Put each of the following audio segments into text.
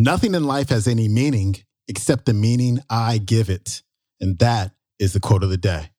Nothing in life has any meaning except the meaning I give it. And that is the quote of the day.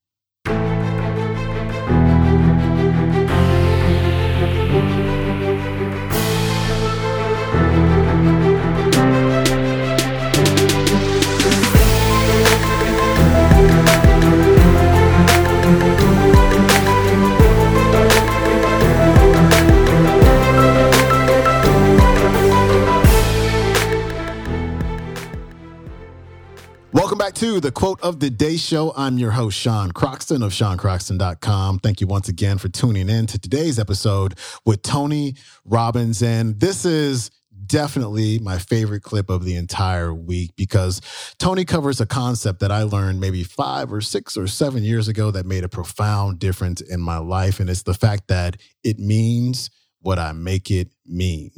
To the quote of the day show. I'm your host, Sean Croxton of SeanCroxton.com. Thank you once again for tuning in to today's episode with Tony Robbins. And this is definitely my favorite clip of the entire week because Tony covers a concept that I learned maybe five or six or seven years ago that made a profound difference in my life. And it's the fact that it means what I make it mean.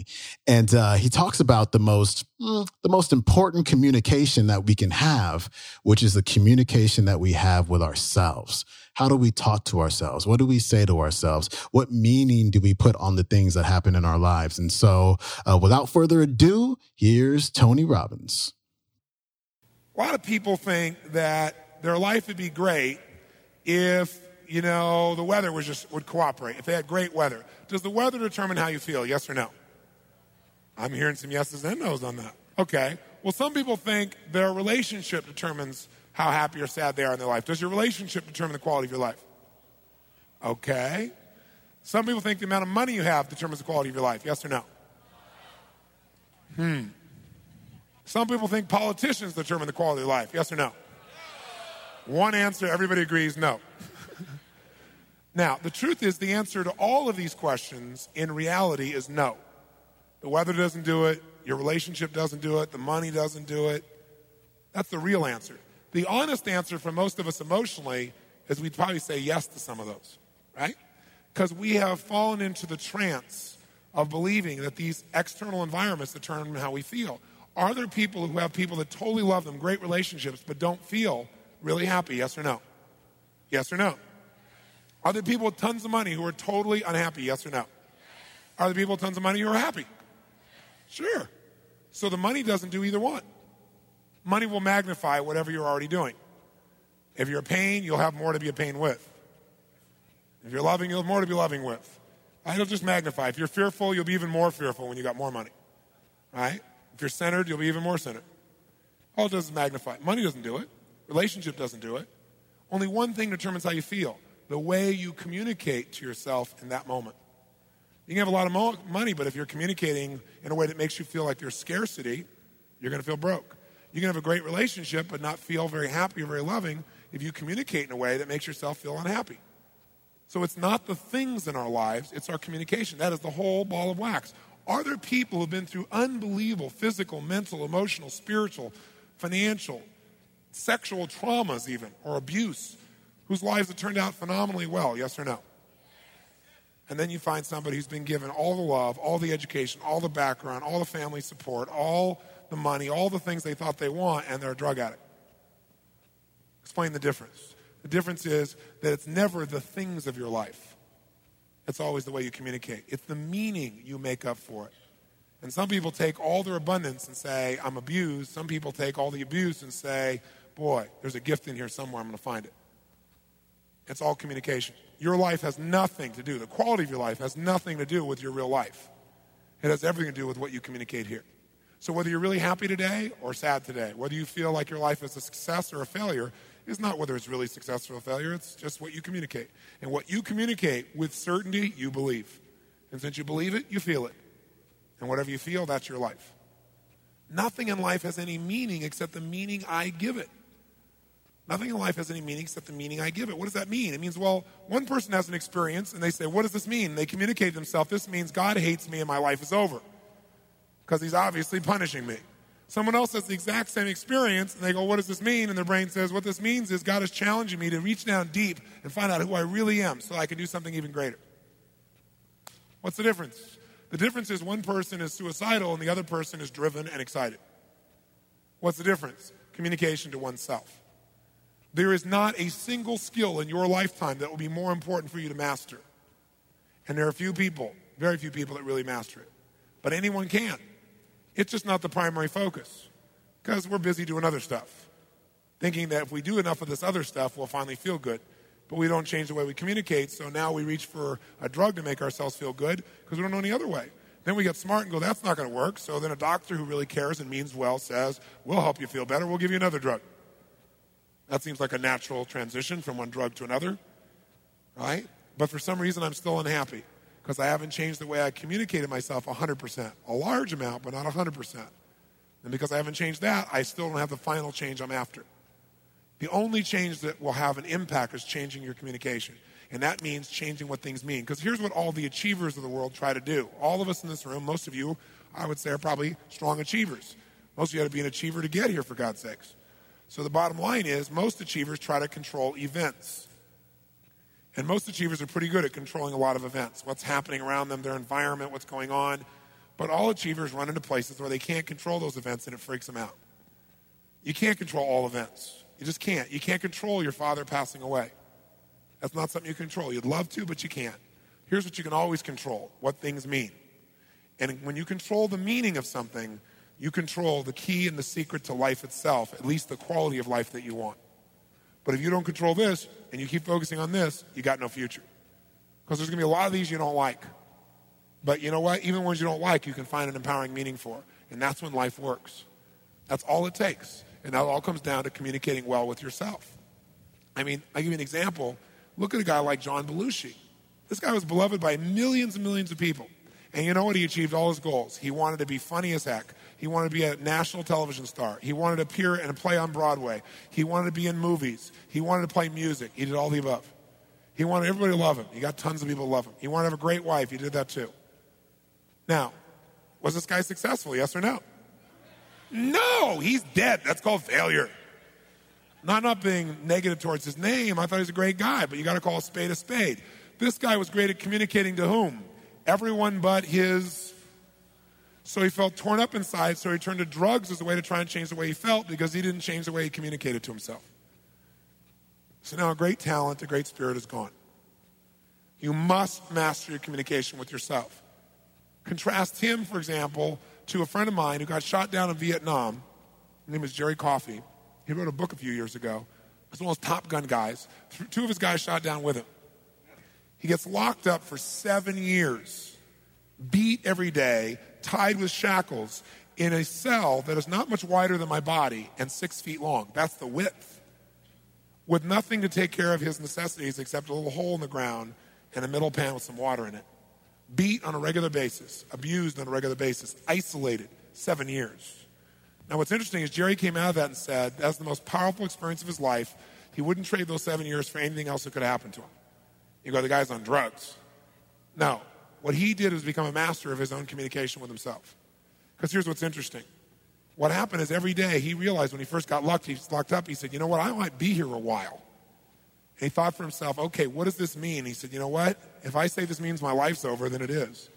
And uh, he talks about the most mm, the most important communication that we can have, which is the communication that we have with ourselves. How do we talk to ourselves? What do we say to ourselves? What meaning do we put on the things that happen in our lives? And so, uh, without further ado, here's Tony Robbins. A lot of people think that their life would be great if you know, the weather was just would cooperate. If they had great weather, does the weather determine how you feel? Yes or no? I'm hearing some yeses and nos on that. Okay. Well, some people think their relationship determines how happy or sad they are in their life. Does your relationship determine the quality of your life? Okay. Some people think the amount of money you have determines the quality of your life. Yes or no? Hmm. Some people think politicians determine the quality of life. Yes or no? One answer, everybody agrees no. Now, the truth is, the answer to all of these questions in reality is no. The weather doesn't do it, your relationship doesn't do it, the money doesn't do it. That's the real answer. The honest answer for most of us emotionally is we'd probably say yes to some of those, right? Because we have fallen into the trance of believing that these external environments determine how we feel. Are there people who have people that totally love them, great relationships, but don't feel really happy? Yes or no? Yes or no? Are there people with tons of money who are totally unhappy? Yes or no? Are there people with tons of money who are happy? Sure. So the money doesn't do either one. Money will magnify whatever you're already doing. If you're a pain, you'll have more to be a pain with. If you're loving, you'll have more to be loving with. It'll just magnify. If you're fearful, you'll be even more fearful when you got more money. Right? If you're centered, you'll be even more centered. All it does is magnify. Money doesn't do it. Relationship doesn't do it. Only one thing determines how you feel the way you communicate to yourself in that moment. You can have a lot of mo- money, but if you're communicating in a way that makes you feel like there's scarcity, you're going to feel broke. You can have a great relationship, but not feel very happy or very loving if you communicate in a way that makes yourself feel unhappy. So it's not the things in our lives, it's our communication. That is the whole ball of wax. Are there people who've been through unbelievable physical, mental, emotional, spiritual, financial, sexual traumas, even, or abuse, whose lives have turned out phenomenally well, yes or no? And then you find somebody who's been given all the love, all the education, all the background, all the family support, all the money, all the things they thought they want, and they're a drug addict. Explain the difference. The difference is that it's never the things of your life. It's always the way you communicate. It's the meaning you make up for it. And some people take all their abundance and say, I'm abused. Some people take all the abuse and say, boy, there's a gift in here somewhere, I'm going to find it. It's all communication. Your life has nothing to do, the quality of your life has nothing to do with your real life. It has everything to do with what you communicate here. So whether you're really happy today or sad today, whether you feel like your life is a success or a failure, is not whether it's really successful or a failure, it's just what you communicate. And what you communicate with certainty, you believe. And since you believe it, you feel it. And whatever you feel, that's your life. Nothing in life has any meaning except the meaning I give it. Nothing in life has any meaning except the meaning I give it. What does that mean? It means, well, one person has an experience and they say, What does this mean? They communicate themselves, This means God hates me and my life is over because he's obviously punishing me. Someone else has the exact same experience and they go, What does this mean? And their brain says, What this means is God is challenging me to reach down deep and find out who I really am so I can do something even greater. What's the difference? The difference is one person is suicidal and the other person is driven and excited. What's the difference? Communication to oneself. There is not a single skill in your lifetime that will be more important for you to master. And there are few people, very few people that really master it. But anyone can. It's just not the primary focus because we're busy doing other stuff, thinking that if we do enough of this other stuff, we'll finally feel good. But we don't change the way we communicate, so now we reach for a drug to make ourselves feel good because we don't know any other way. Then we get smart and go, that's not going to work. So then a doctor who really cares and means well says, we'll help you feel better, we'll give you another drug. That seems like a natural transition from one drug to another, right? But for some reason, I'm still unhappy because I haven't changed the way I communicated myself 100%. A large amount, but not 100%. And because I haven't changed that, I still don't have the final change I'm after. The only change that will have an impact is changing your communication. And that means changing what things mean. Because here's what all the achievers of the world try to do. All of us in this room, most of you, I would say, are probably strong achievers. Most of you had to be an achiever to get here, for God's sakes. So the bottom line is most achievers try to control events. And most achievers are pretty good at controlling a lot of events what's happening around them, their environment, what's going on. But all achievers run into places where they can't control those events and it freaks them out. You can't control all events. You just can't. You can't control your father passing away. That's not something you control. You'd love to, but you can't. Here's what you can always control what things mean. And when you control the meaning of something, you control the key and the secret to life itself, at least the quality of life that you want. But if you don't control this and you keep focusing on this, you got no future. Because there's going to be a lot of these you don't like. But you know what? Even ones you don't like, you can find an empowering meaning for. And that's when life works. That's all it takes. And that all comes down to communicating well with yourself. I mean, I'll give you an example. Look at a guy like John Belushi. This guy was beloved by millions and millions of people. And you know what? He achieved all his goals. He wanted to be funny as heck. He wanted to be a national television star. He wanted to appear and play on Broadway. He wanted to be in movies. He wanted to play music. He did all the above. He wanted everybody to love him. He got tons of people to love him. He wanted to have a great wife. He did that too. Now, was this guy successful? Yes or no? No, he's dead. That's called failure. Not not being negative towards his name. I thought he was a great guy, but you got to call a spade a spade. This guy was great at communicating to whom? Everyone but his. So he felt torn up inside, so he turned to drugs as a way to try and change the way he felt because he didn't change the way he communicated to himself. So now a great talent, a great spirit is gone. You must master your communication with yourself. Contrast him, for example, to a friend of mine who got shot down in Vietnam. His name is Jerry Coffee. He wrote a book a few years ago. One of those Top Gun guys. Two of his guys shot down with him. He gets locked up for seven years, beat every day, tied with shackles in a cell that is not much wider than my body and six feet long. That's the width. With nothing to take care of his necessities except a little hole in the ground and a middle pan with some water in it. Beat on a regular basis, abused on a regular basis, isolated, seven years. Now, what's interesting is Jerry came out of that and said that's the most powerful experience of his life. He wouldn't trade those seven years for anything else that could have happened to him. You go, the guy's on drugs. No. What he did was become a master of his own communication with himself. Because here's what's interesting. What happened is every day he realized when he first got locked, he was locked up, he said, You know what? I might be here a while. And he thought for himself, okay, what does this mean? He said, you know what? If I say this means my life's over, then it is.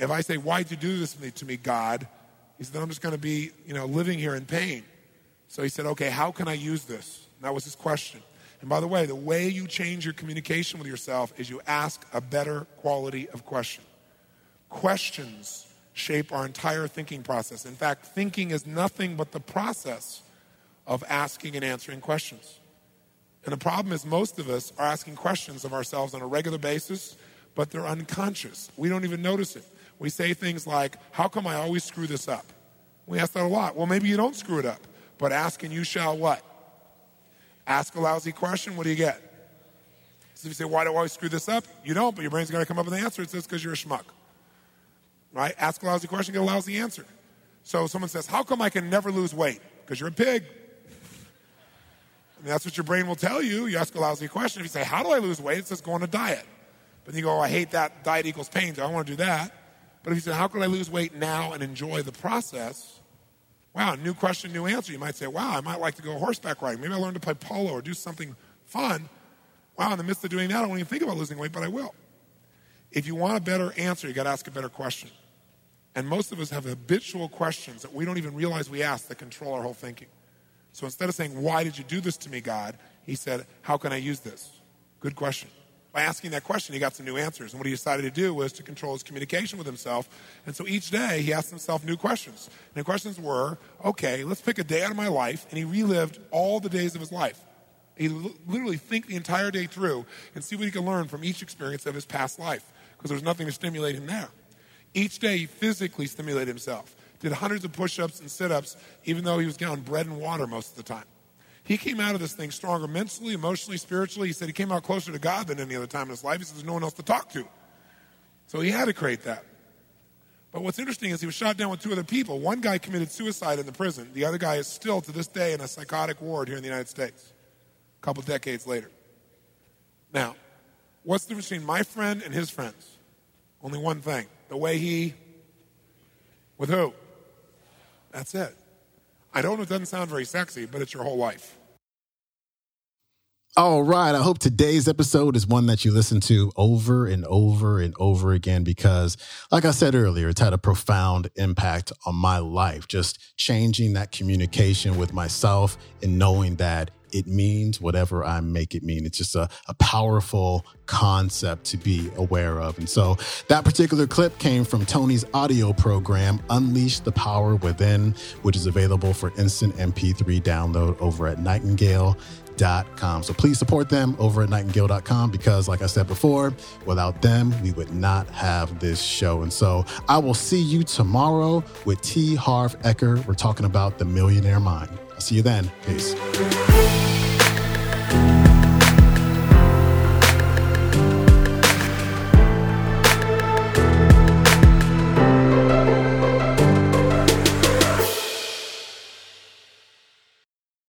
If I say, why'd you do this to me, God? He said, I'm just going to be, you know, living here in pain. So he said, okay, how can I use this? And that was his question. And by the way, the way you change your communication with yourself is you ask a better quality of question. Questions shape our entire thinking process. In fact, thinking is nothing but the process of asking and answering questions. And the problem is, most of us are asking questions of ourselves on a regular basis, but they're unconscious. We don't even notice it. We say things like, How come I always screw this up? We ask that a lot. Well, maybe you don't screw it up, but ask and you shall what? Ask a lousy question, what do you get? So if you say, Why do I always screw this up? You don't, but your brain's going to come up with an answer. It says, Because you're a schmuck. Right? Ask a lousy question, get a lousy answer. So someone says, How come I can never lose weight? Because you're a pig. I mean, that's what your brain will tell you. You ask a lousy question. If you say, How do I lose weight? It says, Go on a diet. But then you go, oh, I hate that. Diet equals pain, so I don't want to do that. But if you say, How can I lose weight now and enjoy the process? Wow, new question, new answer. You might say, Wow, I might like to go horseback riding. Maybe I learn to play polo or do something fun. Wow, in the midst of doing that, I don't even think about losing weight, but I will. If you want a better answer, you got to ask a better question. And most of us have habitual questions that we don't even realize we ask that control our whole thinking. So instead of saying, Why did you do this to me, God? He said, How can I use this? Good question. By asking that question, he got some new answers. And what he decided to do was to control his communication with himself. And so each day he asked himself new questions. And the questions were, okay, let's pick a day out of my life. And he relived all the days of his life. He literally think the entire day through and see what he could learn from each experience of his past life because there was nothing to stimulate him there. Each day he physically stimulated himself, did hundreds of push-ups and sit-ups, even though he was getting bread and water most of the time. He came out of this thing stronger mentally, emotionally, spiritually. He said he came out closer to God than any other time in his life. He said there's no one else to talk to. So he had to create that. But what's interesting is he was shot down with two other people. One guy committed suicide in the prison. The other guy is still, to this day, in a psychotic ward here in the United States, a couple decades later. Now, what's the difference between my friend and his friends? Only one thing the way he, with who? That's it. I don't know it doesn't sound very sexy, but it's your whole life. All right. I hope today's episode is one that you listen to over and over and over again because, like I said earlier, it's had a profound impact on my life. Just changing that communication with myself and knowing that it means whatever I make it mean. It's just a, a powerful concept to be aware of. And so that particular clip came from Tony's audio program, Unleash the Power Within, which is available for instant MP3 download over at Nightingale. Com. So please support them over at nightingale.com because, like I said before, without them, we would not have this show. And so I will see you tomorrow with T. Harv Eker. We're talking about the millionaire mind. I'll see you then. Peace.